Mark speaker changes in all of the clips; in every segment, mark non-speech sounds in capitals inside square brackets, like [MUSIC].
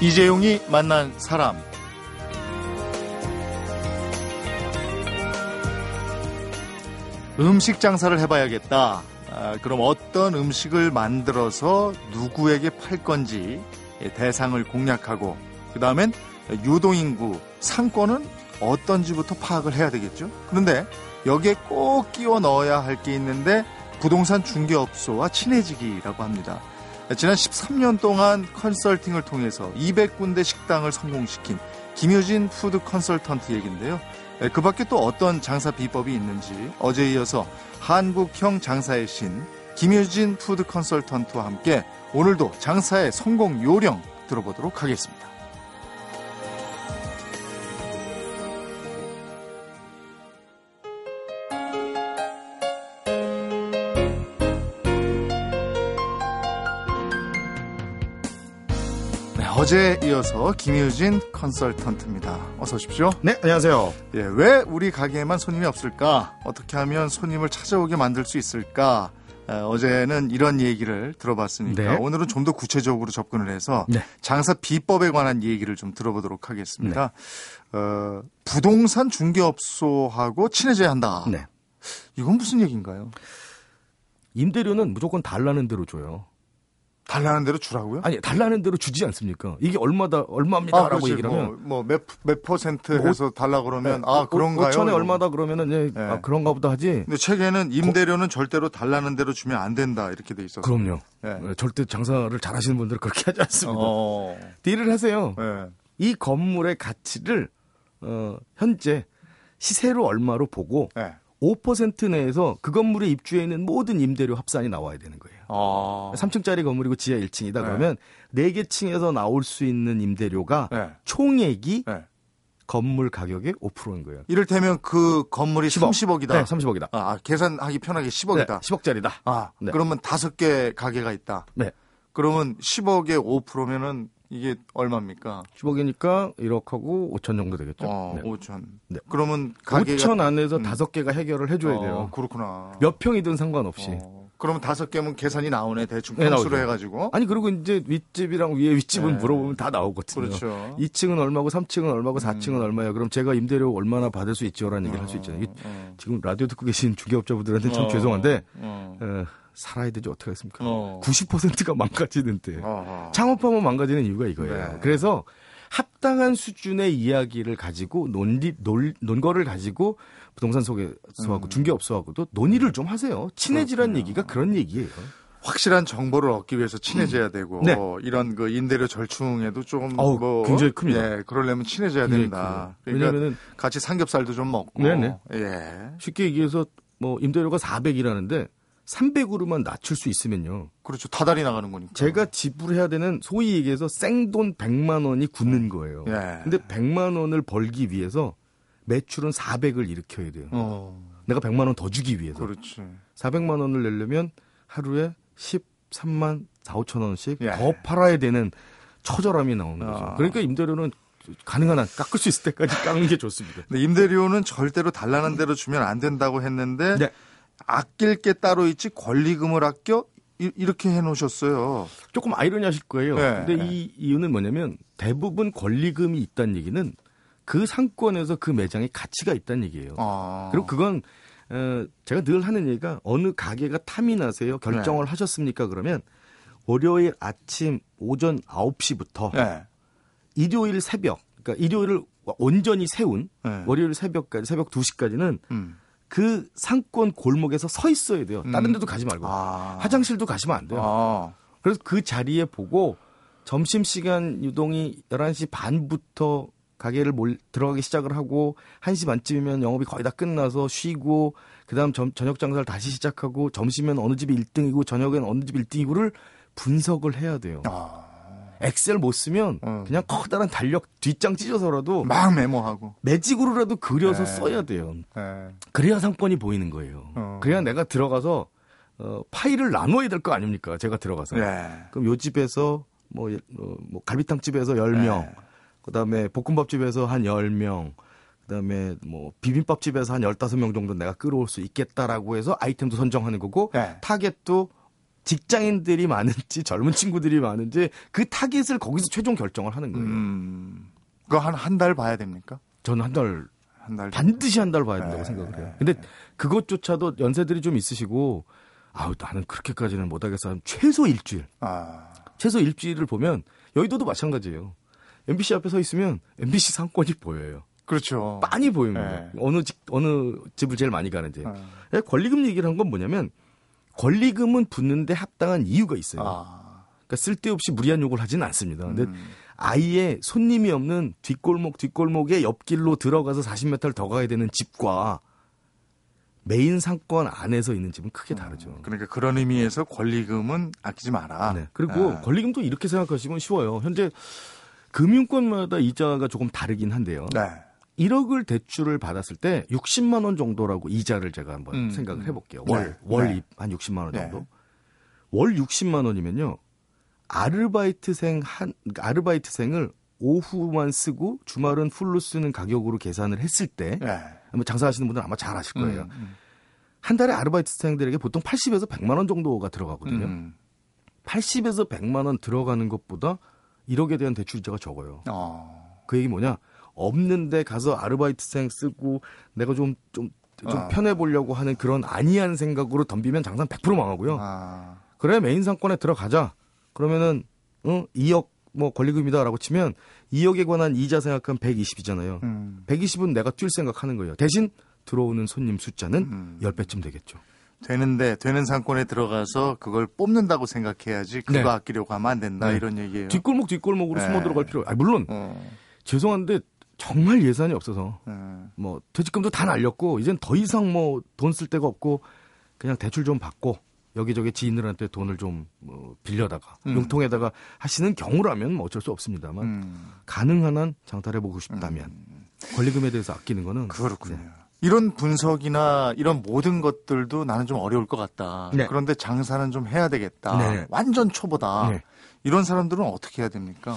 Speaker 1: 이재용이 만난 사람. 음식 장사를 해봐야겠다. 아, 그럼 어떤 음식을 만들어서 누구에게 팔 건지 대상을 공략하고 그 다음엔 유동인구 상권은 어떤지부터 파악을 해야 되겠죠. 그런데 여기에 꼭 끼워 넣어야 할 게 있는데 부동산 중개업소와 친해지기라고 합니다. 지난 13년 동안 컨설팅을 통해서 200군데 식당을 성공시킨 김유진 푸드 컨설턴트 얘기인데요. 그 밖에 또 어떤 장사 비법이 있는지 어제 이어서 한국형 장사의 신 김유진 푸드 컨설턴트와 함께 오늘도 장사의 성공 요령 들어보도록 하겠습니다. 어제 이어서 김효진 컨설턴트입니다. 어서 오십시오.
Speaker 2: 네, 안녕하세요.
Speaker 1: 예, 왜 우리 가게에만 손님이 없을까? 어떻게 하면 손님을 찾아오게 만들 수 있을까? 어, 제는 이런 얘기를 들어봤으니까 네. 오늘은 좀 더 구체적으로 접근을 해서 네. 장사 비법에 관한 얘기를 좀 들어보도록 하겠습니다. 네. 어, 부동산 중개업소하고 친해져야 한다. 네. 이건 무슨 얘기인가요?
Speaker 2: 임대료는 무조건 달라는 대로 줘요.
Speaker 1: 달라는 대로 주라고요?
Speaker 2: 아니 달라는 대로 주지 않습니까? 이게 얼마다 얼마입니다라고 아, 얘기를 하면
Speaker 1: 뭐몇 몇 퍼센트 뭐, 해서 달라 그러면 네. 아 그런가요?
Speaker 2: 5천에 얼마다 그러면은 예, 네. 아, 그런가 보다 하지.
Speaker 1: 근데 책에는 임대료는 거, 절대로 달라는 대로 주면 안 된다 이렇게 돼 있어서.
Speaker 2: 그럼요. 네. 네. 절대 장사를 잘하시는 분들은 그렇게 하지 않습니다. 어. 딜을 하세요. 네. 이 건물의 가치를 어, 현재 시세로 얼마로 보고 네. 5% 내에서 그 건물에 입주해 있는 모든 임대료 합산이 나와야 되는 거예요. 아. 3층짜리 건물이고 지하 1층이다 네. 그러면 4개 층에서 나올 수 있는 임대료가 네. 총액이 네. 건물 가격의 5%인 거예요.
Speaker 1: 이를테면 그 건물이 10억. 30억이다.
Speaker 2: 네, 30억이다.
Speaker 1: 아, 아, 계산하기 편하게 10억이다. 네,
Speaker 2: 10억짜리다.
Speaker 1: 아, 네. 그러면 5개 가게가 있다. 네. 그러면 10억에 5%면은 이게 얼마입니까?
Speaker 2: 10억이니까 1억 하고 5천 정도 되겠죠.
Speaker 1: 어, 네. 5천. 네. 그러면 가게가
Speaker 2: 5천 안에서 음. 다섯 음. 개가 해결을 해줘야 어, 돼요.
Speaker 1: 그렇구나.
Speaker 2: 몇 평이든 상관없이. 어,
Speaker 1: 그러면 다섯 개면 계산이 나오네 대충 네, 평수로 해가지고.
Speaker 2: 아니 그리고 이제 윗집이랑 위에 윗집은 네. 물어보면 다 나오거든요. 그렇죠. 2층은 얼마고 3층은 얼마고 4층은 음. 얼마야. 그럼 제가 임대료 얼마나 받을 수 있죠라는 얘기를 할수 있잖아요. 어, 지금 라디오 듣고 계신 중개업자분들한테 참 어, 죄송한데. 어. 어. 살아야 되지 어떻게 하겠습니까? 어. 90%가 망가지는데 어. 창업하면 망가지는 이유가 이거예요. 네. 그래서 합당한 수준의 이야기를 가지고 논리 논, 논거를 가지고 부동산 소개소하고 음. 중개업소하고도 논의를 좀 하세요. 친해지란. 얘기가 그런 얘기예요.
Speaker 1: 확실한 정보를 얻기 위해서 친해져야 되고 네. 이런 그 임대료 절충에도 좀
Speaker 2: 어우, 뭐 굉장히 큽니다.
Speaker 1: 예, 그러려면 친해져야 된다. 그러니까 왜냐면은 같이 삼겹살도 좀 먹고 네네.
Speaker 2: 예. 쉽게 얘기해서 뭐 임대료가 400이라는데 300으로만 낮출 수 있으면요.
Speaker 1: 그렇죠. 다달이 나가는 거니까.
Speaker 2: 제가 지불해야 되는 소위 얘기해서 생돈 100만 원이 굳는 거예요. 예. 근데 100만 원을 벌기 위해서 매출은 400을 일으켜야 돼요. 어. 내가 100만 원 더 주기 위해서.
Speaker 1: 그렇지.
Speaker 2: 400만 원을 내려면 하루에 13만 4, 5천 원씩 예. 더 팔아야 되는 처절함이 나오는 거죠. 아. 그러니까 임대료는 가능한 한 깎을 수 있을 때까지 깎는 게 좋습니다.
Speaker 1: 네, 임대료는 절대로 달라는 대로 주면 안 된다고 했는데 네. 아낄 게 따로 있지 권리금을 아껴 이렇게 해놓으셨어요.
Speaker 2: 조금 아이러니하실 거예요. 네. 근데 이 이유는 뭐냐면 대부분 권리금이 있다는 얘기는 그 상권에서 그 매장에 가치가 있다는 얘기예요. 아. 그리고 그건 어, 제가 늘 하는 얘기가 어느 가게가 탐이 나세요? 결정을 네. 하셨습니까? 그러면 월요일 아침 오전 9시부터 네. 일요일 새벽, 그러니까 일요일을 온전히 세운 네. 월요일 새벽까지 새벽 2시까지는 음. 그 상권 골목에서 서 있어야 돼요. 다른 음. 데도 가지 말고. 아. 화장실도 가시면 안 돼요. 아. 그래서 그 자리에 보고 점심시간 유동이 11시 반부터 가게를 몰, 들어가기 시작을 하고 1시 반쯤이면 영업이 거의 다 끝나서 쉬고 그다음 점, 저녁 장사를 다시 시작하고 점심엔 어느 집이 1등이고 저녁엔 어느 집이 1등이고를 분석을 해야 돼요. 아. 엑셀 못 쓰면 어. 그냥 커다란 달력 뒷장 찢어서라도
Speaker 1: 막 메모하고
Speaker 2: 매직으로라도 그려서 네. 써야 돼요. 네. 그래야 상권이 보이는 거예요. 어. 그래야 내가 들어가서 어, 파일을 나눠야 될 거 아닙니까? 제가 들어가서. 네. 그럼 요 집에서 뭐, 어, 뭐 갈비탕 집에서 10명, 그다음에 볶음밥 집에서 한 10명, 그다음에 뭐 비빔밥 집에서 한 15명 정도 내가 끌어올 수 있겠다라고 해서 아이템도 선정하는 거고 네. 타겟도 직장인들이 많은지 젊은 친구들이 많은지 그 타깃을 거기서 최종 결정을 하는 거예요. 음,
Speaker 1: 그거 한 한 달 봐야 됩니까?
Speaker 2: 저는 한 달, 한 달 반드시 한 달 봐야 된다고 네. 생각을 해요. 근데 그것조차도 연세들이 좀 있으시고 아우 나는 그렇게까지는 못하겠어. 최소 일주일. 아. 최소 일주일을 보면 여의도도 마찬가지예요. MBC 앞에 서 있으면 MBC 상권이 보여요.
Speaker 1: 그렇죠.
Speaker 2: 빤히 보입니다. 네. 어느 집 어느 집을 제일 많이 가는지. 네. 권리금 얘기를 한 건 뭐냐면 권리금은 붙는데 합당한 이유가 있어요. 아. 그러니까 쓸데없이 무리한 요구를 하지는 않습니다. 근데 음. 아예 손님이 없는 뒷골목 뒷골목의 옆길로 들어가서 40m를 더 가야 되는 집과 메인 상권 안에서 있는 집은 크게 음, 다르죠.
Speaker 1: 그러니까 그런 의미에서 권리금은 아끼지 마라. 네.
Speaker 2: 그리고 아. 권리금도 이렇게 생각하시면 쉬워요. 현재 금융권마다 이자가 조금 다르긴 한데요. 네. 1억을 대출을 받았을 때 60만 원 정도라고 이자를 제가 한번 음. 생각을 음. 해볼게요. 월, 네. 월입 네. 한 60만 원 정도. 네. 월 60만 원이면요. 아르바이트생 한 아르바이트생을 오후만 쓰고 주말은 풀로 쓰는 가격으로 계산을 했을 때 네. 뭐 장사하시는 분들은 아마 잘 아실 거예요. 음, 음. 한 달에 아르바이트생들에게 보통 80에서 100만 원 정도가 들어가거든요. 음. 80에서 100만 원 들어가는 것보다 1억에 대한 대출 이자가 적어요. 어. 그 얘기 뭐냐? 없는데 가서 아르바이트생 쓰고 내가 좀, 좀, 좀 어. 편해 보려고 하는 그런 아니한 생각으로 덤비면 장사는 100% 망하고요. 아. 그래, 메인 상권에 들어가자. 그러면은, 어, 2억 뭐 권리금이다라고 치면 2억에 관한 이자 생각하면 120이잖아요. 음. 120은 내가 뛸 생각하는 거예요. 대신 들어오는 손님 숫자는 음. 10배쯤 되겠죠.
Speaker 1: 되는데 되는 상권에 들어가서 그걸 뽑는다고 생각해야지 그거 네. 아끼려고 하면 안 된다 네. 이런 얘기예요.
Speaker 2: 뒷골목 뒷골목으로 네. 숨어 들어갈 필요. 아 물론 어. 죄송한데 정말 예산이 없어서 네. 뭐 퇴직금도 다 날렸고 이젠 더 이상 뭐 돈 쓸 데가 없고 그냥 대출 좀 받고 여기저기 지인들한테 돈을 좀 뭐 빌려다가 음. 용통에다가 하시는 경우라면 뭐 어쩔 수 없습니다만 음. 가능한 한 장탈해 보고 싶다면 음. 권리금에 대해서 아끼는 거는
Speaker 1: 그렇군요. 네. 이런 분석이나 이런 모든 것들도 나는 좀 어려울 것 같다. 네. 그런데 장사는 좀 해야 되겠다. 네. 완전 초보다. 네. 이런 사람들은 어떻게 해야 됩니까?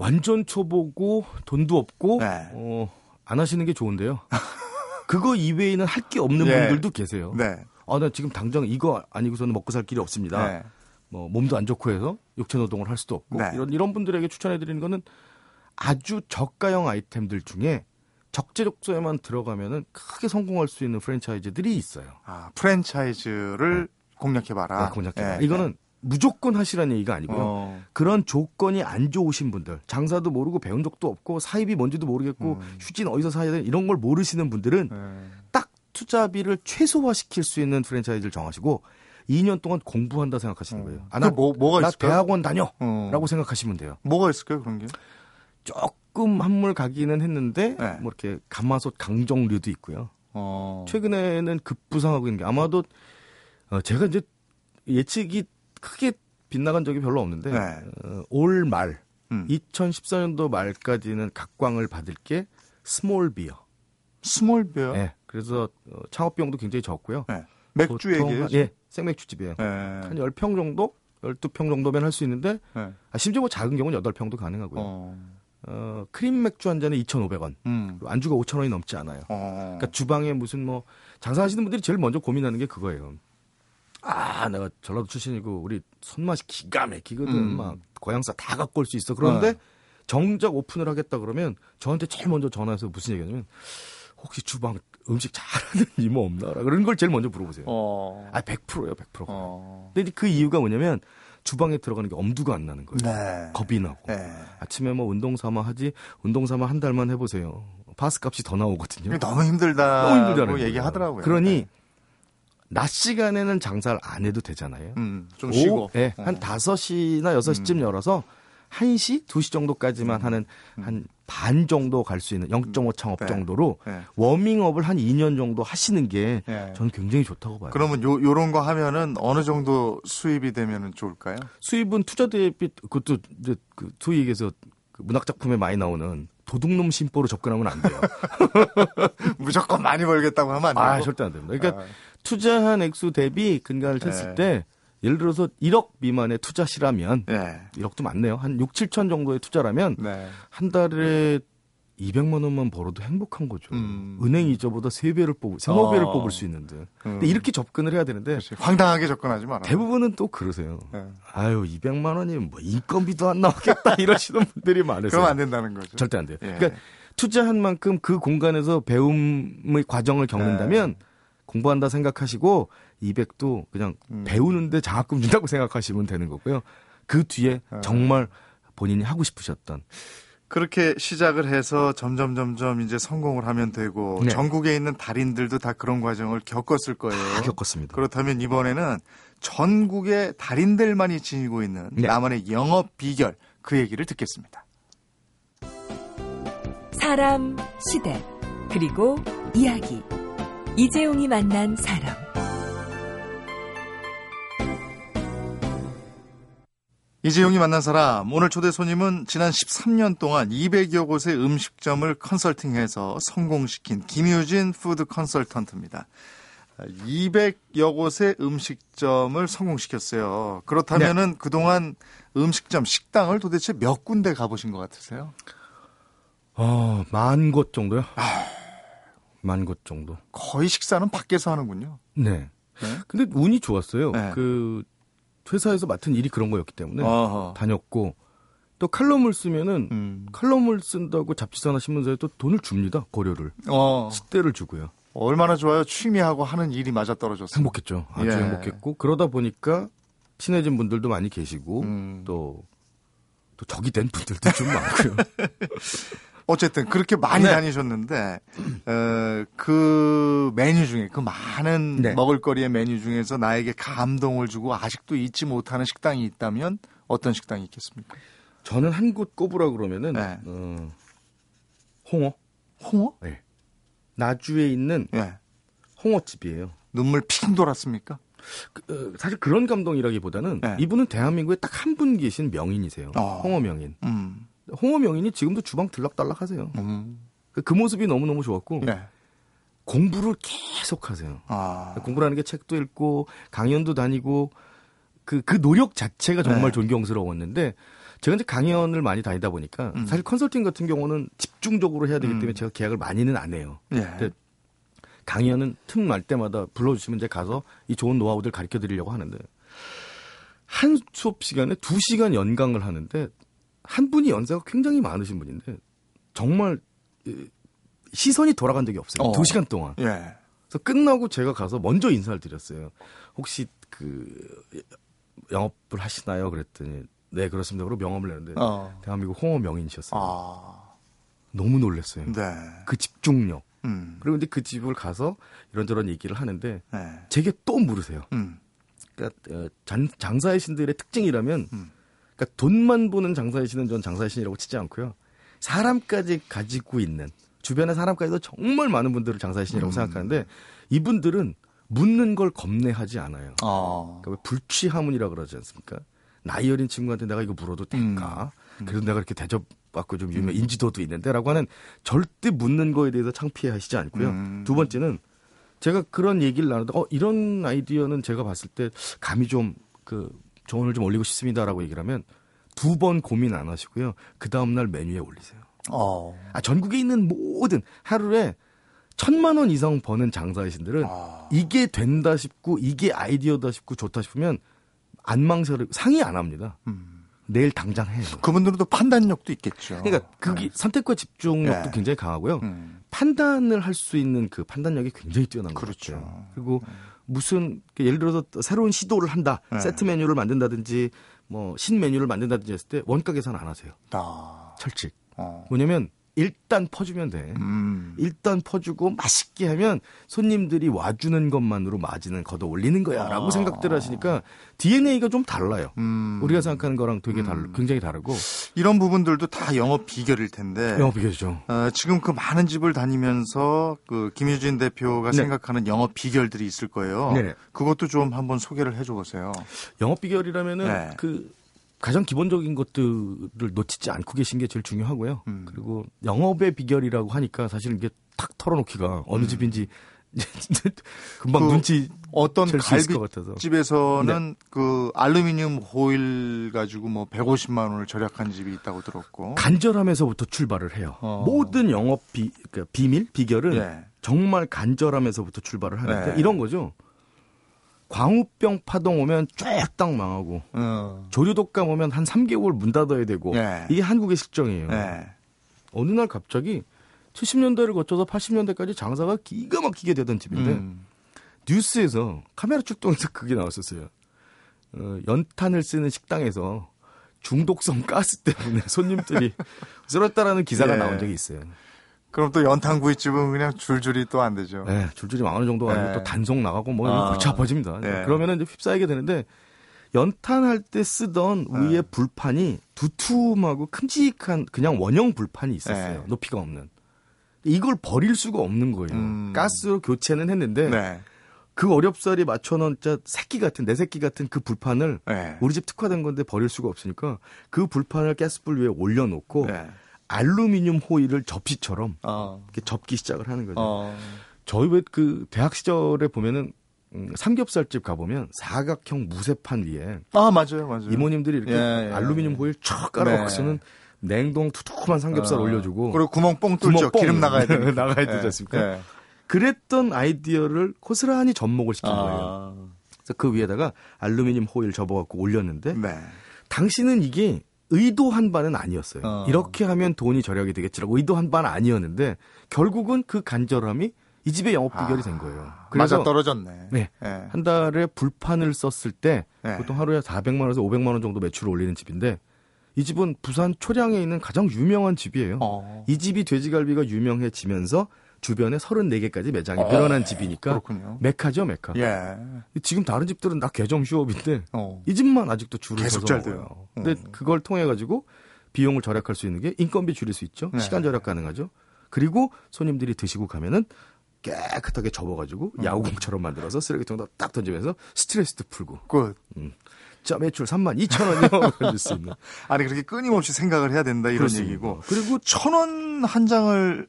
Speaker 2: 완전 초보고 돈도 없고 네. 어, 안 하시는 게 좋은데요. [LAUGHS] 그거 이외에는 할 게 없는 네. 분들도 계세요. 네. 아, 나 지금 당장 이거 아니고서는 먹고 살 길이 없습니다. 네. 뭐 몸도 안 좋고 해서 육체 노동을 할 수도 없고 네. 이런 이런 분들에게 추천해 드리는 거는 아주 저가형 아이템들 중에 적재적소에만 들어가면은 크게 성공할 수 있는 프랜차이즈들이 있어요.
Speaker 1: 아, 프랜차이즈를 네. 공략해봐라.
Speaker 2: 네, 공략해봐라. 네, 이거는 무조건 하시라는 얘기가 아니고요. 어. 그런 조건이 안 좋으신 분들, 장사도 모르고 배운 적도 없고 사입이 뭔지도 모르겠고 음. 휴지는 어디서 사야 되는 이런 걸 모르시는 분들은 네. 딱 투자비를 최소화시킬 수 있는 프랜차이즈를 정하시고 2년 동안 공부한다 생각하시는 어. 거예요.
Speaker 1: 아, 나, 뭐, 뭐가 나
Speaker 2: 대학원 다녀! 어. 라고 생각하시면 돼요.
Speaker 1: 뭐가 있을까요, 그런 게?
Speaker 2: 조금 한물 가기는 했는데, 네. 뭐 이렇게 가마솥 강정류도 있고요. 어. 최근에는 급부상하고 있는 게 아마도, 어, 제가 이제 예측이 크게 빗나간 적이 별로 없는데, 네. 어, 올 말, 음. 2014년도 말까지는 각광을 받을 게
Speaker 1: small beer. small beer?
Speaker 2: 네. 그래서 어, 창업 비용도 굉장히 적고요. 네.
Speaker 1: 맥주 얘기예요?
Speaker 2: 예, 생맥주집이에요. 네. 한 10평 정도? 12평 정도면 할 수 있는데 네. 아, 심지어 뭐 작은 경우는 8평도 가능하고요. 어. 어, 크림 맥주 한 잔에 2,500원. 음. 안주가 5,000원이 넘지 않아요. 어. 그러니까 주방에 무슨 뭐 장사하시는 분들이 제일 먼저 고민하는 게 그거예요. 아, 내가 전라도 출신이고 우리 손맛이 기가 막히거든. 음. 막 고향사 다 갖고 올 수 있어. 그런데 네. 정작 오픈을 하겠다 그러면 저한테 제일 먼저 전화해서 무슨 얘기냐면 혹시 주방 음식 잘하는 [LAUGHS] 이모 없나? 그런 걸 제일 먼저 물어보세요. 어. 아, 100%예요, 100%. 어. 근데 그 이유가 뭐냐면 주방에 들어가는 게 엄두가 안 나는 거예요. 네. 겁이 나고. 네. 아침에 뭐 운동 삼아 하지, 운동 삼아 한 달만 해보세요. 파스 값이 더 나오거든요.
Speaker 1: 너무 힘들다. 너무 힘들다고 얘기하더라고요.
Speaker 2: 그러니 네. 낮 시간에는 장사를 안 해도 되잖아요.
Speaker 1: 음, 좀 쉬고.
Speaker 2: 네, 한 5시나 6시쯤 음. 열어서 1시, 2시 정도까지만 음. 하는 음. 한반 정도 갈 수 있는 0.5 창업 네. 정도로 네. 워밍업을 한 2년 정도 하시는 게 네. 저는 굉장히 좋다고 봐요.
Speaker 1: 그러면 요 요런 거 하면은 어느 정도 수입이 되면은 좋을까요?
Speaker 2: 수입은 투자 대비 그것도 이제 그 투익에서 그 문학 작품에 많이 나오는 도둑놈 심보로 접근하면 안 돼요. [LAUGHS]
Speaker 1: 무조건 많이 벌겠다고 하면 안 돼요.
Speaker 2: 아, 절대 안 됩니다. 그러니까 아. 투자한 액수 대비 근간을 쳤을 네. 때 예를 들어서 1억 미만의 투자시라면 네. 1억도 많네요. 한 6, 7천 정도의 투자라면 네. 한 달에 200만 원만 벌어도 행복한 거죠. 음. 은행 이자보다 3배를 뽑을, 3, 5배를 어. 뽑을 수 있는데. 음. 근데 이렇게 접근을 해야 되는데.
Speaker 1: 그치. 황당하게 접근하지 마라.
Speaker 2: 대부분은 또 그러세요. 네. 아유, 200만 원이면 뭐 인건비도 안 나오겠다 [LAUGHS] 이러시는 분들이 많으세요.
Speaker 1: 그럼 안 된다는 거죠.
Speaker 2: 절대 안 돼요. 예. 그러니까 투자한 만큼 그 공간에서 배움의 과정을 겪는다면 네. 공부한다 생각하시고 200도 그냥 음. 배우는데 장학금 준다고 생각하시면 되는 거고요. 그 뒤에 네. 정말 본인이 하고 싶으셨던
Speaker 1: 그렇게 시작을 해서 점점 점점 이제 성공을 하면 되고 네. 전국에 있는 달인들도 다 그런 과정을 겪었을 거예요.
Speaker 2: 다 겪었습니다.
Speaker 1: 그렇다면 이번에는 전국의 달인들만이 지니고 있는 네. 나만의 영업 비결 그 얘기를 듣겠습니다.
Speaker 3: 사람, 시대, 그리고 이야기. 이재용이 만난 사람.
Speaker 1: 이재용이 만난 사람 오늘 초대 손님은 지난 13년 동안 200여 곳의 음식점을 컨설팅해서 성공시킨 김유진 푸드 컨설턴트입니다. 200여 곳의 음식점을 성공시켰어요. 그렇다면은 네. 그동안 음식점 식당을 도대체 몇 군데 가보신 것 같으세요?
Speaker 2: 어, 만 곳 정도요? 아... 만 곳 정도.
Speaker 1: 거의 식사는 밖에서 하는군요.
Speaker 2: 네. 네? 근데 운이 좋았어요. 네. 그 회사에서 맡은 일이 그런 거였기 때문에 어허. 다녔고 또 칼럼을 쓰면은 음. 칼럼을 쓴다고 잡지사나 신문사에 또 돈을 줍니다. 고려를. 어. 식대를 주고요.
Speaker 1: 얼마나 좋아요. 취미하고 하는 일이 맞아 떨어졌어요.
Speaker 2: 행복했죠. 아주 예. 행복했고 그러다 보니까 친해진 분들도 많이 계시고 음. 또, 또 적이 된 분들도 좀 많고요. [LAUGHS]
Speaker 1: 어쨌든 그렇게 많이 네. 다니셨는데 어, 그 메뉴 중에 그 많은 네. 먹을거리의 메뉴 중에서 나에게 감동을 주고 아직도 잊지 못하는 식당이 있다면 어떤 식당이 있겠습니까?
Speaker 2: 저는 한 곳 꼽으라 그러면은 네. 어, 홍어.
Speaker 1: 홍어?
Speaker 2: 네. 나주에 있는 네. 홍어집이에요.
Speaker 1: 눈물 핑 돌았습니까?
Speaker 2: 그, 어, 사실 그런 감동이라기보다는 네. 이분은 대한민국에 딱 한 분 계신 명인이세요. 어. 홍어 명인. 음. 홍어 명인이 지금도 주방 들락달락 하세요. 음. 그, 그 모습이 너무너무 좋았고 네. 공부를 계속 하세요. 아. 공부라는 게 책도 읽고 강연도 다니고 그, 그 노력 자체가 정말 네. 존경스러웠는데 제가 이제 강연을 많이 다니다 보니까 음. 사실 컨설팅 같은 경우는 집중적으로 해야 되기 음. 때문에 음. 제가 계약을 많이는 안 해요. 네. 근데 강연은 틈 날 때마다 불러주시면 이제 가서 이 좋은 노하우들 가르쳐 드리려고 하는데 한 수업 시간에 두 시간 연강을 하는데 한 분이 연세가 굉장히 많으신 분인데 정말 시선이 돌아간 적이 없어요. 어. 두 시간 동안. 예. 그래서 끝나고 제가 가서 먼저 인사를 드렸어요. 혹시 그 영업을 하시나요? 그랬더니 네 그렇습니다. 그리고 명함을 내는데 어. 대한민국 홍어 명인이셨어요. 아. 너무 놀랐어요. 네. 그 집중력. 음. 그리고 이제 그 집을 가서 이런저런 얘기를 하는데 네. 제게 또 물으세요. 음. 그러니까 어, 장사의 신들의 특징이라면 음. 그러니까 돈만 보는 장사의 신은 전 장사의 신이라고 치지 않고요. 사람까지 가지고 있는 주변의 사람까지도 정말 많은 분들을 장사의 신이라고 음. 생각하는데 이분들은 묻는 걸 겁내하지 않아요. 어. 그러니까 불취하문이라 그러지 않습니까? 나이 어린 친구한테 내가 이거 물어도 될까? 음. 그래도 내가 이렇게 대접받고 좀 유명 음. 인지도도 있는데라고 하는 절대 묻는 거에 대해서 창피하시지 않고요. 음. 두 번째는 제가 그런 얘기를 나누다 어 이런 아이디어는 제가 봤을 때 감이 좀그 조언을 좀 올리고 싶습니다라고 얘기를 하면 두 번 고민 안 하시고요. 그 다음날 메뉴에 올리세요. 어. 아, 전국에 있는 모든 하루에 천만 원 이상 버는 장사이신들은 아. 이게 된다 싶고 이게 아이디어다 싶고 좋다 싶으면 안 망설이고 상의 안 합니다. 음. 내일 당장 해요.
Speaker 1: 그분들도 판단력도 있겠죠.
Speaker 2: 그러니까 그게 네. 선택과 집중력도 네. 굉장히 강하고요. 음. 판단을 할 수 있는 그 판단력이 굉장히 뛰어난 거죠. 그렇죠. 그리고 음. 무슨 예를 들어서 새로운 시도를 한다. 네. 세트 메뉴를 만든다든지 뭐 신 메뉴를 만든다든지 했을 때 원가 계산 안 하세요. 아. 철칙. 어. 뭐냐면 일단 퍼주면 돼. 음. 일단 퍼주고 맛있게 하면 손님들이 와주는 것만으로 마진을 걷어 올리는 거야. 라고 아. 생각들 하시니까 DNA가 좀 달라요. 음. 우리가 생각하는 거랑 되게 달, 음. 굉장히 다르고.
Speaker 1: 이런 부분들도 다 영업 비결일 텐데.
Speaker 2: 영업 비결이죠.
Speaker 1: 어, 지금 그 많은 집을 다니면서 그 김유진 대표가 네. 생각하는 영업 비결들이 있을 거예요. 네. 그것도 좀 한번 소개를 해줘 보세요.
Speaker 2: 영업 비결이라면은 네. 그 가장 기본적인 것들을 놓치지 않고 계신 게 제일 중요하고요. 음. 그리고 영업의 비결이라고 하니까 사실 이게 탁 털어놓기가 어느 음. 집인지 [LAUGHS] 금방 그 눈치
Speaker 1: 어떤 갈비집에서는 네. 그 알루미늄 호일 가지고 뭐 150만 원을 절약한 집이 있다고 들었고
Speaker 2: 간절함에서부터 출발을 해요. 어. 모든 영업 비, 그러니까 비밀 비결은 네. 정말 간절함에서부터 출발을 하는데 네. 이런 거죠. 광우병 파동 오면 쫙딱 망하고 어. 조류독감 오면 한 3개월 문 닫아야 되고 네. 이게 한국의 실정이에요. 네. 어느 날 갑자기 70년대를 거쳐서 80년대까지 장사가 기가 막히게 되던 집인데 음. 뉴스에서 카메라 출동해서 그게 나왔었어요. 어, 연탄을 쓰는 식당에서 중독성 가스 때문에 [LAUGHS] 손님들이 쓰러졌다라는 기사가 예. 나온 적이 있어요.
Speaker 1: 그럼 또 연탄구이집은 그냥 줄줄이 또 안 되죠.
Speaker 2: 네, 줄줄이 망하는 정도가 아니고 네. 또 단속 나가고 뭐 아. 골치 아파집니다. 네. 그러면은 이제 휩싸이게 되는데 연탄할 때 쓰던 네. 위에 불판이 두툼하고 큼직한 그냥 원형 불판이 있었어요. 네. 높이가 없는. 이걸 버릴 수가 없는 거예요. 음. 가스로 교체는 했는데 네. 그 어렵사리 맞춰놓은 짜 새끼 같은 내 새끼 같은 그 불판을 네. 우리 집 특화된 건데 버릴 수가 없으니까 그 불판을 가스불 위에 올려놓고 네. 알루미늄 호일을 접시처럼 어. 이렇게 접기 시작을 하는 거죠. 어. 저희 왜 그 대학 시절에 보면은 음, 삼겹살집 가보면 사각형 무쇠판 위에
Speaker 1: 아 맞아요 맞아요
Speaker 2: 이모님들이 이렇게 예, 예, 알루미늄 호일 촥 깔아놓고서는 네. 냉동 투툭한 삼겹살 어. 올려주고
Speaker 1: 그리고 구멍 뽕 뚫죠 구멍 기름 나가야 [LAUGHS] 돼
Speaker 2: 나가야 되지 예, 않습니까? 예. 그랬던 아이디어를 고스란히 접목을 시킨 아. 거예요. 그래서 그 위에다가 알루미늄 호일 접어갖고 올렸는데 네. 당신은 이게 의도한 바는 아니었어요. 어. 이렇게 하면 돈이 절약이 되겠지라고 의도한 바는 아니었는데 결국은 그 간절함이 이 집의 영업 비결이 아. 된 거예요.
Speaker 1: 그래서 맞아 떨어졌네.
Speaker 2: 네. 네. 한 달에 불판을 썼을 때 네. 보통 하루에 400만 원에서 500만 원 정도 매출을 올리는 집인데 이 집은 부산 초량에 있는 가장 유명한 집이에요. 어. 이 집이 돼지갈비가 유명해지면서 주변에 34개까지 매장이 어, 늘어난 집이니까 그렇군요. 메카죠 메카. 예. 지금 다른 집들은 다 개점 휴업인데 어. 이 집만 아직도 줄을 계속 잘 돼요. 근데 어. 그걸 통해 가지고 비용을 절약할 수 있는 게 인건비 줄일 수 있죠. 네. 시간 절약 가능하죠. 그리고 손님들이 드시고 가면은 깨끗하게 접어가지고 음. 야구공처럼 만들어서 쓰레기통에다 딱 던지면서 스트레스도 풀고.
Speaker 1: 끝.
Speaker 2: 음. 자 매출 3만 2천 원이요. [LAUGHS] 그럴 수 있는.
Speaker 1: 아니 그렇게 끊임없이 생각을 해야 된다 이런 그렇습니다. 얘기고. 그리고 천 원 한 장을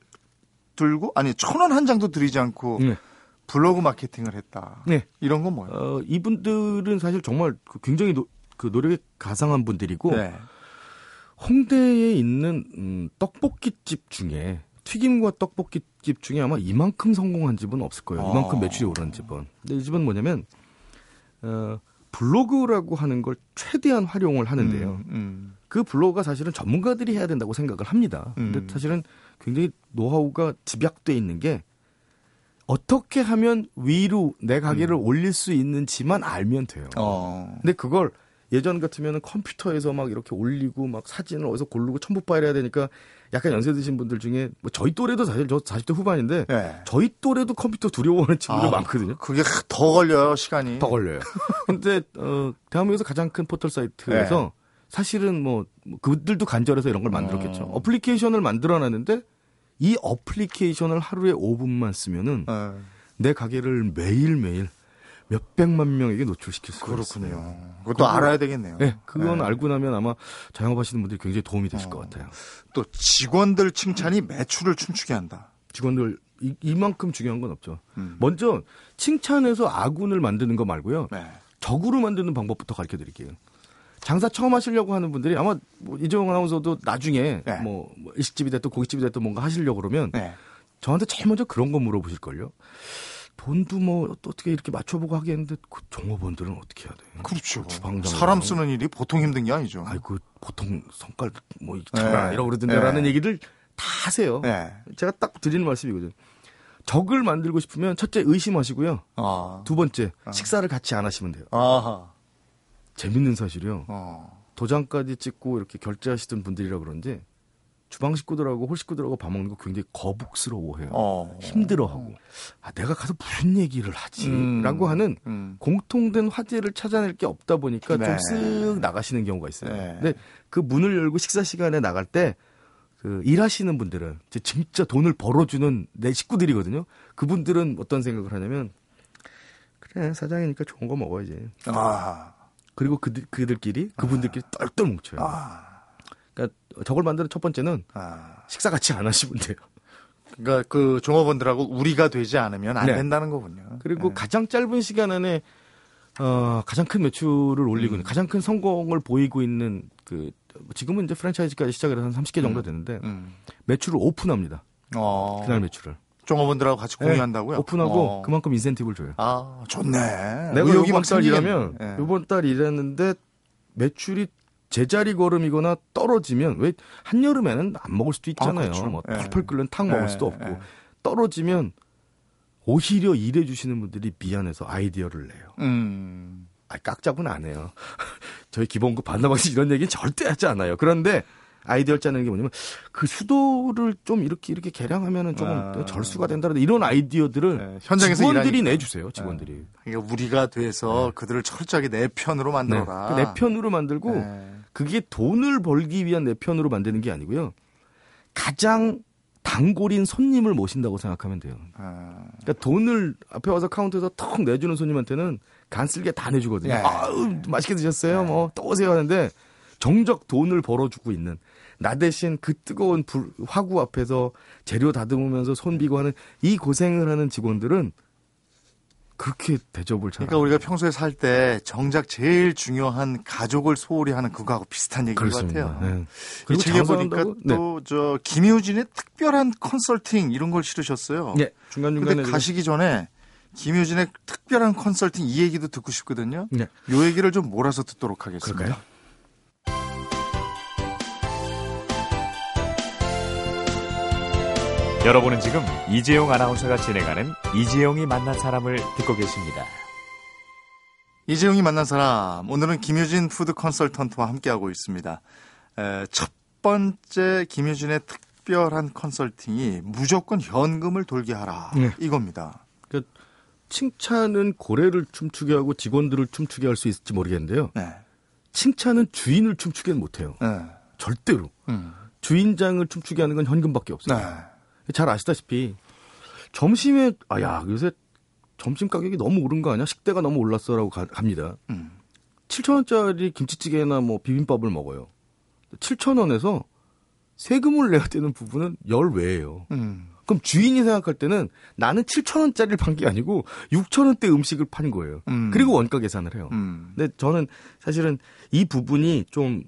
Speaker 1: 들고 아니 천 원 한 장도 들이지 않고 네. 블로그 마케팅을 했다. 네. 이런 건 뭐예요?
Speaker 2: 어, 이분들은 사실 정말 그 굉장히 노, 그 노력이 가상한 분들이고 네. 홍대에 있는 음, 떡볶이집 중에 튀김과 떡볶이집 중에 아마 이만큼 성공한 집은 없을 거예요. 아. 이만큼 매출이 오른 집은. 근데 이 집은 뭐냐면 어, 블로그라고 하는 걸 최대한 활용을 하는데요. 음, 음. 그 블로그가 사실은 전문가들이 해야 된다고 생각을 합니다. 근데 음. 사실은 굉장히 노하우가 집약돼 있는 게 어떻게 하면 위로 내 가게를 음. 올릴 수 있는지만 알면 돼요. 어. 근데 그걸 예전 같으면 컴퓨터에서 막 이렇게 올리고 막 사진을 어디서 고르고 첨부 파일 해야 되니까 약간 연세 드신 분들 중에 뭐 저희 또래도 사실 저 40대 후반인데 네. 저희 또래도 컴퓨터 두려워하는 친구들 아, 많거든요.
Speaker 1: 그게 더 걸려요, 시간이.
Speaker 2: 더 걸려요. [LAUGHS] 근데 어 대한민국에서 가장 큰 포털 사이트에서 네. 사실은 뭐, 뭐 그들도 간절해서 이런 걸 만들었겠죠. 어. 어플리케이션을 만들어 놨는데 이 어플리케이션을 하루에 5분만 쓰면은 네. 내 가게를 매일 매일 몇 백만 명에게 노출시킬 수가 그렇군요. 있어요.
Speaker 1: 그것도 알아야 되겠네요.
Speaker 2: 네, 그건 네. 알고 나면 아마 자영업하시는 분들이 굉장히 도움이 되실 어. 것 같아요.
Speaker 1: 또 직원들 칭찬이 매출을 춤추게 한다.
Speaker 2: 직원들 이, 만큼 중요한 건 없죠. 음. 먼저 칭찬해서 아군을 만드는 거 말고요. 네. 적으로 만드는 방법부터 가르쳐 드릴게요. 장사 처음 하시려고 하는 분들이 아마 뭐 이재용 아나운서도 나중에 네. 뭐, 뭐 일식집이 됐든 고깃집이 됐든 뭔가 하시려고 그러면 네. 저한테 제일 먼저 그런 거 물어보실걸요. 돈도 뭐 어떻게 이렇게 맞춰보고 하겠는데 그 종업원들은 어떻게 해야 돼?
Speaker 1: 그렇죠. 주방장 사람 쓰는 일이 보통 힘든 게 아니죠.
Speaker 2: 아이 그 보통 성깔 뭐 있잖아 네. 이러고 그러던데라는 네. 얘기를 다 하세요. 네. 제가 딱 드리는 말씀이거든요. 적을 만들고 싶으면 첫째 의심하시고요. 아. 두 번째 아. 식사를 같이 안 하시면 돼요. 아하. 재밌는 사실이요. 어. 도장까지 찍고 이렇게 결제하시던 분들이라 그런지 주방 식구들하고 홀 식구들하고 밥 먹는 거 굉장히 거북스러워해요. 어. 힘들어하고 아 내가 가서 무슨 얘기를 하지라고 음. 하는 음. 공통된 화제를 찾아낼 게 없다 보니까 네. 좀쓱 나가시는 경우가 있어요. 네. 근데 그 문을 열고 식사 시간에 나갈 때 그 일하시는 분들은 진짜 돈을 벌어주는 내 식구들이거든요. 그분들은 어떤 생각을 하냐면 그래 사장이니까 좋은 거 먹어야지. 아. 그리고 그들, 그들끼리 그분들끼리 아. 똘똘 뭉쳐요. 아. 그러니까 저걸 만드는 첫 번째는 아. 식사 같이 안 하시면 돼요.
Speaker 1: 그러니까 그 종업원들하고 우리가 되지 않으면 안 네. 된다는 거군요.
Speaker 2: 그리고 네. 가장 짧은 시간 안에 어, 가장 큰 매출을 올리고 음. 있는 가장 큰 성공을 보이고 있는 그 지금은 이제 프랜차이즈까지 시작을 해서 한 30개 정도 음. 되는데 음. 매출을 오픈합니다. 어. 그날 매출을.
Speaker 1: 종업원들하고 같이 네. 공유한다고요?
Speaker 2: 네, 오픈하고 어. 그만큼 인센티브를 줘요.
Speaker 1: 아, 좋네.
Speaker 2: 내가 이번 달 일하면 네. 이번 달 일했는데 매출이 제자리 걸음이거나 떨어지면 왜 한여름에는 안 먹을 수도 있잖아요. 아, 그렇죠. 뭐 네. 펄펄 끓는 탕 먹을 수도 없고 떨어지면 오히려 일해 주시는 분들이 미안해서 아이디어를 내요. 음. 아, 깍잡은 안 해요. [LAUGHS] 저희 기본급 반납방식 이런 얘기는 절대 하지 않아요. 그런데 아이디어 짜는 게 뭐냐면 그 수도를 좀 이렇게 이렇게 개량하면은 조금 아. 절수가 된다는 이런 아이디어들을 네, 현장에서 직원들이 일하니까. 내주세요. 직원들이. 네.
Speaker 1: 그러니까 우리가 돼서 네. 그들을 철저하게 내 편으로 만들어라.
Speaker 2: 네. 내 편으로 만들고 네. 그게 돈을 벌기 위한 내 편으로 만드는 게 아니고요. 가장 단골인 손님을 모신다고 생각하면 돼요. 아. 그러니까 돈을 앞에 와서 카운터에서 턱 내주는 손님한테는 간쓸게 다 내주거든요. 예. 아우 맛있게 드셨어요. 예. 뭐또 오세요 하는데 정적 돈을 벌어주고 있는 나 대신 그 뜨거운 불, 화구 앞에서 재료 다듬으면서 손 비고 하는 이 고생을 하는 직원들은 그렇게 대접을 잘.
Speaker 1: 그러니까 우리가 평소에 살 때 정작 제일 중요한 가족을 소홀히 하는 그거하고 비슷한 얘기인 그렇습니다. 것 같아요. 네. 이 책에 보니까 네. 또저 김효진의 특별한 컨설팅 이런 걸 실으셨어요. 네. 중간 중간에 가시기 전에 김효진의 특별한 컨설팅 이 얘기도 듣고 싶거든요. 네. 요 얘기를 좀 몰아서 듣도록 하겠습니다. 그럴까요?
Speaker 4: 여러분은 지금 이재용 아나운서가 진행하는 이재용이 만난 사람을 듣고 계십니다.
Speaker 1: 이재용이 만난 사람 오늘은 김효진 푸드 컨설턴트와 함께하고 있습니다. 에, 첫 번째 김효진의 특별한 컨설팅이 무조건 현금을 돌게 하라 네. 이겁니다. 그
Speaker 2: 칭찬은 고래를 춤추게 하고 직원들을 춤추게 할 수 있을지 모르겠는데요. 네. 칭찬은 주인을 춤추게는 못해요. 네. 절대로. 음. 주인장을 춤추게 하는 건 현금밖에 없어요. 네. 잘 아시다시피 점심에 아야 요새 점심 가격이 너무 오른 거 아니야? 식대가 너무 올랐어라고 가, 갑니다. 음. 7천 원짜리 김치찌개나 뭐 비빔밥을 먹어요. 7천 원에서 세금을 내야 되는 부분은 열 외예요. 음. 그럼 주인이 생각할 때는 나는 7천 원짜리를 판 게 아니고 6천 원대 음식을 판 거예요. 음. 그리고 원가 계산을 해요. 음. 근데 저는 사실은 이 부분이 좀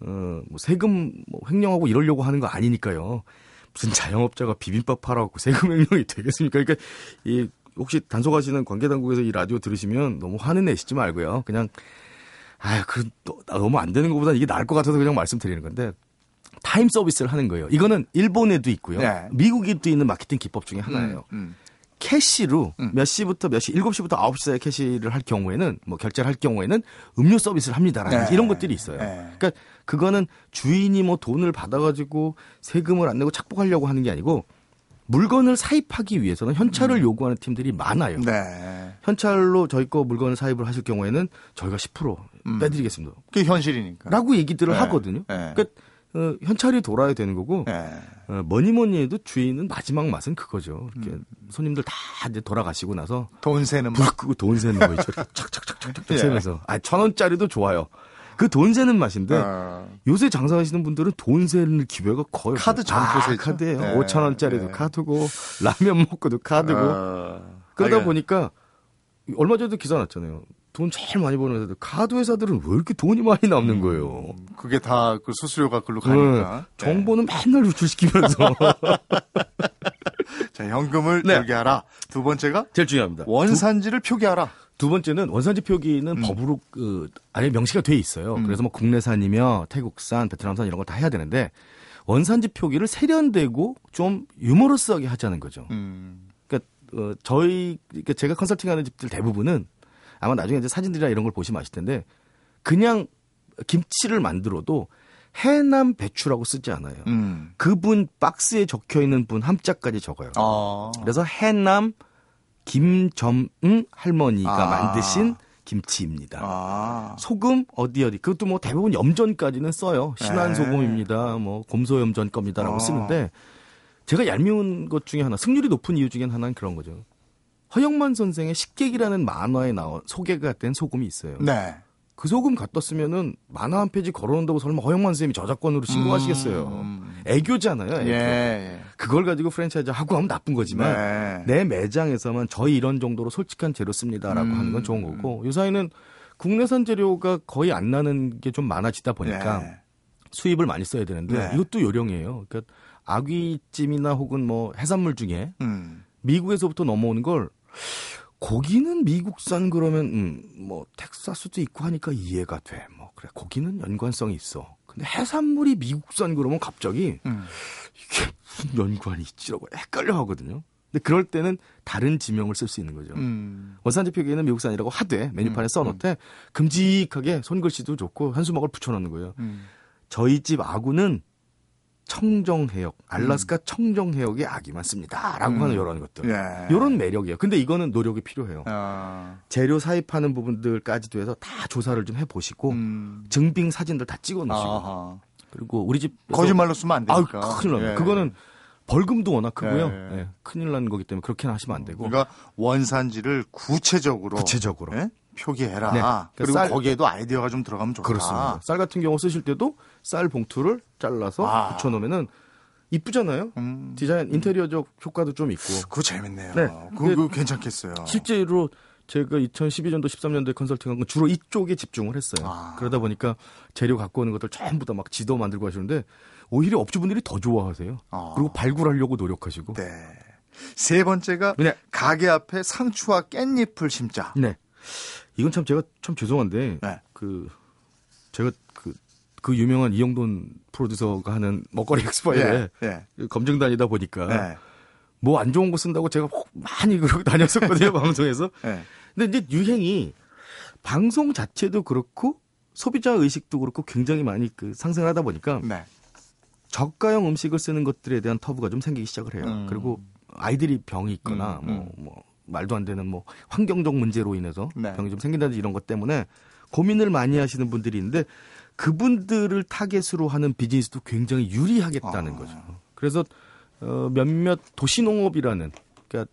Speaker 2: 어, 뭐 세금 뭐 횡령하고 이러려고 하는 거 아니니까요. 무슨 자영업자가 비빔밥 팔아갖고 세금 횡령이 되겠습니까? 그러니까 이 혹시 단속하시는 관계 당국에서 이 라디오 들으시면 너무 화는 내시지 말고요. 그냥 아유 그 너무 안 되는 것보다 이게 나을 것 같아서 그냥 말씀드리는 건데 타임 서비스를 하는 거예요. 이거는 일본에도 있고요. 네. 미국에도 있는 마케팅 기법 중에 하나예요. 음, 음. cash로 음. 몇 시부터 몇 시, 7시부터 9시 사이에 cash를 할 경우에는 뭐 결제를 할 경우에는 음료 서비스를 합니다라는 네. 이런 것들이 있어요. 네. 그러니까 그거는 주인이 뭐 돈을 받아가지고 세금을 안 내고 착복하려고 하는 게 아니고 물건을 사입하기 위해서는 현찰을 음. 요구하는 팀들이 많아요. 네. 현찰로 저희 거 물건을 사입을 하실 경우에는 저희가 10% 음. 빼드리겠습니다.
Speaker 1: 그게 현실이니까.
Speaker 2: 라고 얘기들을 네. 하거든요. 네. 그러니까 어, 현찰이 돌아야 되는 거고 네. 어, 뭐니 뭐니 해도 주인은 마지막 맛은 그거죠. 이렇게 음. 손님들 다 이제 돌아가시고 나서
Speaker 1: 돈 세는
Speaker 2: 불 끄고 돈 세는 거 있죠. [LAUGHS] 착착착착착 예. 세면서 아천 원짜리도 좋아요. 그 돈 세는 맛인데 어. 요새 장사하시는 분들은 돈 세는 기회가 거의
Speaker 1: 카드 전포세
Speaker 2: 아, 카드예요. 네. 5천 원짜리도 네. 카드고 라면 먹고도 카드고 어. 그러다 아, 보니까 얼마 전에도 기사 났잖아요. 돈 제일 많이 버는 회사들 카드 회사들은 왜 이렇게 돈이 많이 남는 음, 거예요?
Speaker 1: 그게 다 그 수수료가 글로 가니까
Speaker 2: 네. 정보는 맨날 유출시키면서 [LAUGHS]
Speaker 1: 자 현금을 네. 들게 하라. 두 번째가
Speaker 2: 제일 중요합니다.
Speaker 1: 원산지를 표기하라.
Speaker 2: 두 번째는 원산지 표기는 음. 법으로 그 아예 명시가 돼 있어요. 음. 그래서 뭐 국내산이며 태국산, 베트남산 이런 거다 해야 되는데 원산지 표기를 세련되고 좀 유머러스하게 하자는 거죠. 음. 그러니까 어, 저희 그러니까 제가 컨설팅하는 집들 대부분은 아마 나중에 이제 사진들이나 이런 걸 보시면 아실 텐데 그냥 김치를 만들어도 해남 배추라고 쓰지 않아요. 음. 그분 박스에 적혀 있는 분 함자까지 적어요. 아. 그래서 해남 김점응 할머니가 아. 만드신 김치입니다. 아. 소금 어디 어디 그것도 뭐 대부분 염전까지는 써요. 신안 네. 소금입니다. 뭐 곰소 염전 겁니다라고 아. 쓰는데 제가 얄미운 것 중에 하나 승률이 높은 이유 중에 하나는 그런 거죠. 허영만 선생의 식객이라는 만화에 나온 소개가 된 소금이 있어요. 네. 그 소금 갖다 쓰면은 만화 한 페이지 걸어놓는다고 설마 허영만 선생님이 저작권으로 신고하시겠어요. 음. 애교잖아요. 애교. 예. 그걸 가지고 프랜차이즈 하고 하면 나쁜 거지만 네. 내 매장에서만 저희 이런 정도로 솔직한 재료 씁니다라고 음. 하는 건 좋은 거고 요사이는 국내산 재료가 거의 안 나는 게 좀 많아지다 보니까 네. 수입을 많이 써야 되는데 네. 이것도 요령이에요. 그러니까 아귀찜이나 혹은 뭐 해산물 중에 음. 미국에서부터 넘어오는 걸 고기는 미국산 그러면 음, 뭐 텍사스도 있고 하니까 이해가 돼. 뭐 그래 고기는 연관성이 있어. 근데 해산물이 미국산 그러면 갑자기 음. 이게 무슨 연관이 있지라고 헷갈려 하거든요. 근데 그럴 때는 다른 지명을 쓸 수 있는 거죠. 음. 원산지 표기에는 미국산이라고 하되 메뉴판에 음. 써놓되 큼직하게 손글씨도 좋고 한수막을 붙여놓는 거예요. 음. 저희 집 아구는 청정해역, 알라스카 음. 청정해역에 아기 많습니다라고 음. 하는 이런 것들. 예. 이런 매력이에요. 근데 이거는 노력이 필요해요. 아. 재료 사입하는 부분들까지도 해서 다 조사를 좀 해보시고 음. 증빙 사진들 다 찍어놓으시고. 아하. 그리고 우리 집
Speaker 1: 거짓말로 쓰면 안 되니까.
Speaker 2: 아, 큰일 납니다. 예. 그거는 벌금도 워낙 크고요. 예. 예. 큰일 나는 거기 때문에 그렇게는 하시면 안 되고.
Speaker 1: 그러니까 원산지를 구체적으로
Speaker 2: 구체적으로 예?
Speaker 1: 표기해라. 네. 그러니까 그리고 쌀, 거기에도 아이디어가 좀 들어가면 좋다.
Speaker 2: 그렇습니다. 쌀 같은 경우 쓰실 때도 쌀 봉투를 잘라서 아. 붙여놓으면은 이쁘잖아요. 음. 디자인 인테리어적 효과도 좀 있고.
Speaker 1: 그거 재밌네요. 네. 그거, 그거 괜찮겠어요.
Speaker 2: 실제로 제가 2012년도 13년도에 컨설팅한 건 주로 이쪽에 집중을 했어요. 아. 그러다 보니까 재료 갖고 오는 것들 전부 다 막 지도 만들고 하시는데 오히려 업주분들이 더 좋아하세요. 아. 그리고 발굴하려고 노력하시고.
Speaker 1: 네. 세 번째가 네. 가게 앞에 상추와 깻잎을 심자.
Speaker 2: 네. 이건 참 제가 참 죄송한데 네. 그 제가 그, 그 유명한 이영돈 프로듀서가 하는 먹거리 엑스파일에 네. 네. 검증단이다 보니까 네. 뭐안 좋은 거 쓴다고 제가 많이 그러고 [LAUGHS] 다녔었거든요 방송에서. 네. 근데 이제 유행이 방송 자체도 그렇고 소비자 의식도 그렇고 굉장히 많이 그 상승하다 보니까 네. 저가형 음식을 쓰는 것들에 대한 터부가 좀 생기기 시작을 해요. 음. 그리고 아이들이 병이 있거나 음, 뭐, 음. 뭐 말도 안 되는 뭐 환경적 문제로 인해서 네. 병이 좀 생긴다든지 이런 것 때문에 고민을 많이 하시는 분들이 있는데 그분들을 타겟으로 하는 비즈니스도 굉장히 유리하겠다는 어. 거죠. 그래서 어, 몇몇 도시농업이라는 그러니까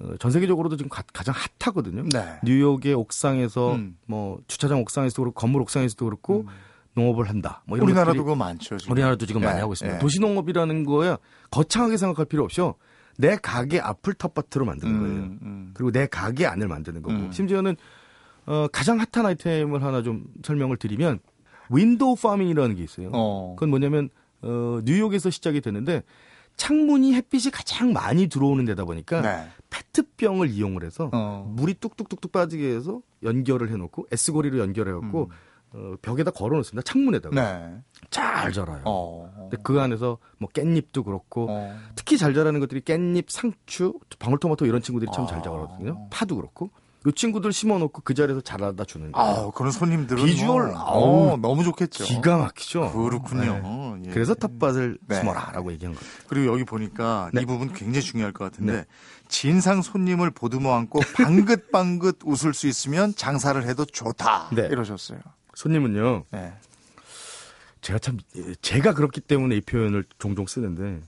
Speaker 2: 어, 전 세계적으로도 지금 가, 장 핫하거든요. 네. 뉴욕의 옥상에서 음. 뭐 주차장 옥상에서도 그렇고 건물 옥상에서도 그렇고 음. 농업을 한다. 뭐 이런
Speaker 1: 우리나라도 그거 많죠.
Speaker 2: 지금. 우리나라도 지금 네. 많이 하고 있습니다. 네. 도시농업이라는 거야 거창하게 생각할 필요 없이요. 내 가게 앞을 텃밭으로 만드는 음, 거예요. 음. 그리고 내 가게 안을 만드는 거고. 음. 심지어는 어, 가장 핫한 아이템을 하나 좀 설명을 드리면 window farming이라는 게 있어요. 어. 그건 뭐냐면 어, 뉴욕에서 시작이 됐는데 창문이 햇빛이 가장 많이 들어오는 데다 보니까 네. 페트병을 이용을 해서 어. 물이 뚝뚝뚝뚝 빠지게 해서 연결을 해놓고 S고리로 연결해갖고 음. 어, 벽에다 걸어놓습니다. 창문에다가. 네. 잘 자라요. 어. 근데 그 안에서 뭐 깻잎도 그렇고 어. 특히 잘 자라는 것들이 깻잎, 상추, 방울토마토 이런 친구들이 참 잘 자라거든요. 어. 파도 그렇고. 이 친구들 심어놓고 그 자리에서 자라다 주는
Speaker 1: 거예요. 아, 그런 손님들은
Speaker 2: 비주얼
Speaker 1: 뭐, 아우, 너무 좋겠죠.
Speaker 2: 기가 막히죠.
Speaker 1: 그렇군요.
Speaker 2: 네. 예. 그래서 텃밭을 네. 심어라라고 얘기한 거예요.
Speaker 1: 그리고 여기 보니까 네. 이 부분 굉장히 중요할 것 같은데 네. 진상 손님을 보듬어 안고 방긋방긋 웃을 수 있으면 장사를 해도 좋다. 네. 이러셨어요.
Speaker 2: 손님은요. 네. 제가 참 제가 그렇기 때문에 이 표현을 종종 쓰는데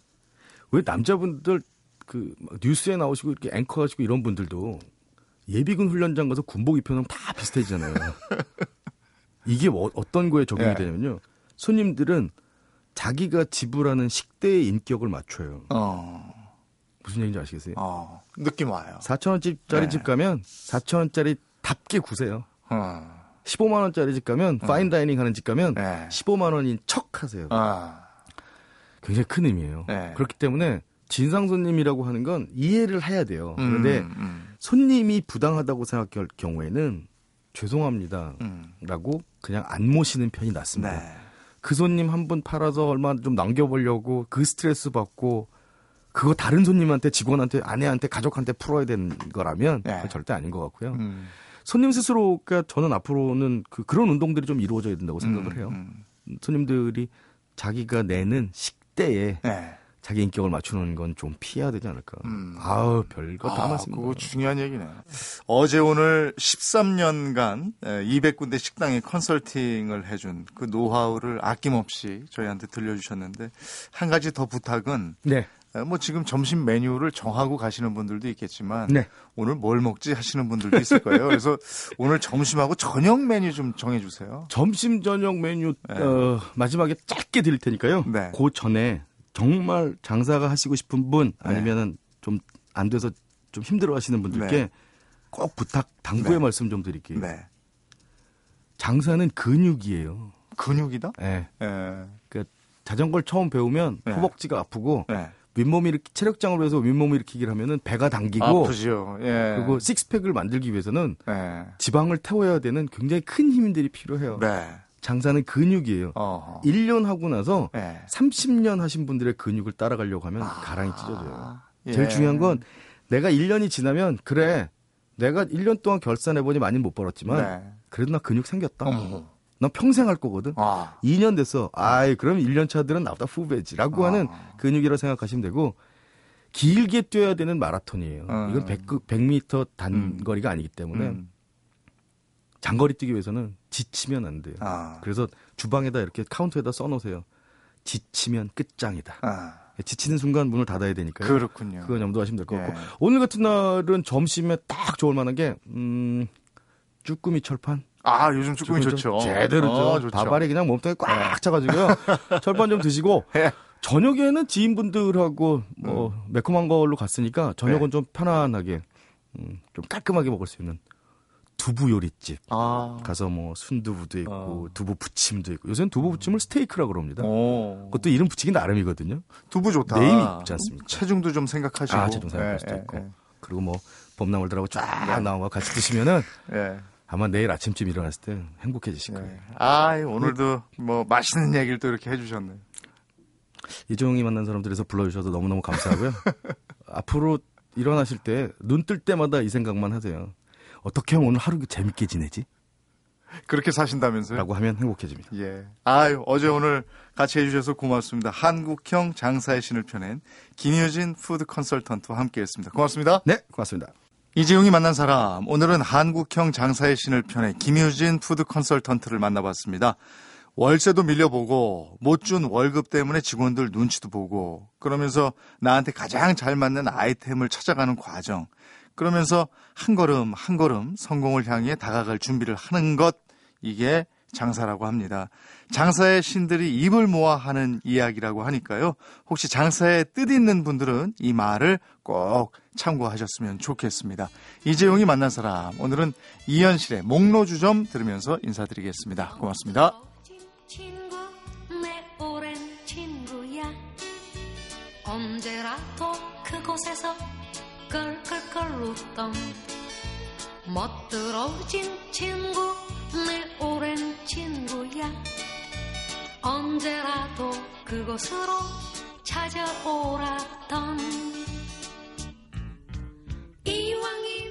Speaker 2: 왜 남자분들 그 뉴스에 나오시고 이렇게 앵커 하시고 이런 분들도 예비군 훈련장 가서 군복 입혀놓으면 다 비슷해지잖아요. [LAUGHS] 이게 뭐, 어떤 거에 적용이 네. 되냐면요. 손님들은 자기가 지불하는 식대의 인격을 맞춰요. 어. 무슨 얘기인지 아시겠어요? 어.
Speaker 1: 느낌 와요.
Speaker 2: 4천원짜리 네. 집 가면 4천원짜리 답게 구세요. 어. 15만 원짜리 집 가면 음. 파인 다이닝 하는 집 가면 네. 15만 원인 척 하세요. 아. 굉장히 큰 의미예요. 네. 그렇기 때문에 진상 손님이라고 하는 건 이해를 해야 돼요. 그런데 음, 음. 손님이 부당하다고 생각할 경우에는 죄송합니다. 음. 라고 그냥 안 모시는 편이 낫습니다. 네. 그 손님 한 분 팔아서 얼마 좀 남겨보려고 그 스트레스 받고 그거 다른 손님한테 직원한테 아내한테 가족한테 풀어야 되는 거라면 네. 절대 아닌 것 같고요. 음. 손님 스스로가 저는 앞으로는 그 그런 운동들이 좀 이루어져야 된다고 생각을 음, 해요. 음, 음. 손님들이 자기가 내는 식대에 네. 자기 인격을 맞추는 건 좀 피해야 되지 않을까. 음. 아우, 별거 다 아, 많습니다.
Speaker 1: 그거 중요한 얘기네. 어제 오늘 13년간 200군데 식당에 컨설팅을 해준 그 노하우를 아낌없이 저희한테 들려주셨는데 한 가지 더 부탁은 네. 뭐 지금 점심 메뉴를 정하고 가시는 분들도 있겠지만 네. 오늘 뭘 먹지 하시는 분들도 있을 거예요. 그래서 오늘 점심하고 저녁 메뉴 좀 정해 주세요.
Speaker 2: 점심 저녁 메뉴 네. 어, 마지막에 짧게 드릴 테니까요. 네. 그 전에 정말 장사가 하시고 싶은 분 네. 아니면은 좀 안 돼서 좀 힘들어 하시는 분들께 네. 꼭 부탁 당부의 네. 말씀 좀 드릴게요. 장사는 근육이에요.
Speaker 1: 근육이다?
Speaker 2: 네. 네. 그 자전거를 처음 배우면 허벅지가 아프고 윗몸 일으키 체력장을 위해서 윗몸 일으키기를 하면은 배가 당기고
Speaker 1: 아프죠. 예.
Speaker 2: 그리고 식스팩을 만들기 위해서는 예. 지방을 태워야 되는 굉장히 큰 힘들이 필요해요. 네. 장사는 근육이에요. 어허. 1년 하고 나서 예. 30년 하신 분들의 근육을 따라가려고 하면 아. 가랑이 찢어져요. 예. 제일 중요한 건 내가 1년이 지나면 그래 내가 1년 동안 결산해 보니 많이 못 벌었지만 네. 그래도 나 근육 생겼다. 어머. 난 평생 할 거거든. 아. 2년 됐어. 아이, 그럼 1년 차들은 나보다 후배지라고 아. 하는 근육이라 생각하시면 되고 길게 뛰어야 되는 마라톤이에요. 음. 이건 100, 100m 단거리가 음. 아니기 때문에 음. 장거리 뛰기 위해서는 지치면 안 돼요. 아. 그래서 주방에다 이렇게 카운터에다 써 놓으세요. 지치면 끝장이다. 아. 지치는 순간 문을 닫아야 되니까요.
Speaker 1: 그렇군요.
Speaker 2: 그건 염두하시면 될 것 같고. 예. 오늘 같은 날은 점심에 딱 좋을 만한 게, 음, 쭈꾸미 철판?
Speaker 1: 아, 요즘 쭈꾸미 좋죠.
Speaker 2: 제대로 어, 좋죠. 밥알이 그냥 몸통에 꽉 네. 차가지고요. [LAUGHS] 철판 좀 드시고. 네. 저녁에는 지인분들하고 뭐 음. 매콤한 걸로 갔으니까 저녁은 네. 좀 편안하게 음, 좀 깔끔하게 먹을 수 있는 두부 요리집 아. 가서 뭐 순두부도 있고 아. 두부 부침도 있고 요새는 두부 부침을 스테이크라고 그럽니다. 오. 그것도 이름 붙이기 나름이거든요.
Speaker 1: 두부 좋다.
Speaker 2: 네임이 있지 않습니까?
Speaker 1: 체중도 좀 생각하시고.
Speaker 2: 아, 체중 생각할 수도 예, 있고. 예. 그리고 뭐 봄나물들하고 쫙 네. 나온 거 같이 드시면은 예. 아마 내일 아침쯤 일어났을 때 행복해지실 네. 거예요. 네.
Speaker 1: 아, 오늘도 뭐 맛있는 얘기를 또 이렇게 해주셨네요.
Speaker 2: 이재용이 만난 사람들에서 불러주셔서 너무너무 감사하고요. [LAUGHS] 앞으로 일어나실 때 눈 뜰 때마다 이 생각만 하세요. 어떻게 하면 오늘 하루 재밌게 지내지?
Speaker 1: 그렇게 사신다면서요?
Speaker 2: 라고 하면 행복해집니다.
Speaker 1: 예. 아유, 어제 오늘 같이 해주셔서 고맙습니다. 한국형 장사의 신을 펴낸 김유진 푸드 컨설턴트와 함께 했습니다. 고맙습니다.
Speaker 2: 네, 고맙습니다.
Speaker 1: 이재용이 만난 사람, 오늘은 한국형 장사의 신을 펴낸 김유진 푸드 컨설턴트를 만나봤습니다. 월세도 밀려보고 못 준 월급 때문에 직원들 눈치도 보고 그러면서 나한테 가장 잘 맞는 아이템을 찾아가는 과정. 그러면서 한 걸음 한 걸음 성공을 향해 다가갈 준비를 하는 것. 이게 장사라고 합니다. 장사의 신들이 입을 모아 하는 이야기라고 하니까요. 혹시 장사에 뜻 있는 분들은 이 말을 꼭 참고하셨으면 좋겠습니다. 이재용이 만난 사람 오늘은 이현실의 목로주점 들으면서 인사드리겠습니다. 고맙습니다. 친구, 언제라도 그곳에서 끌끌끌 웃던 멋들어진 친구 내 오랜 친구야. 언제라도 그곳으로 찾아오라던. 이왕이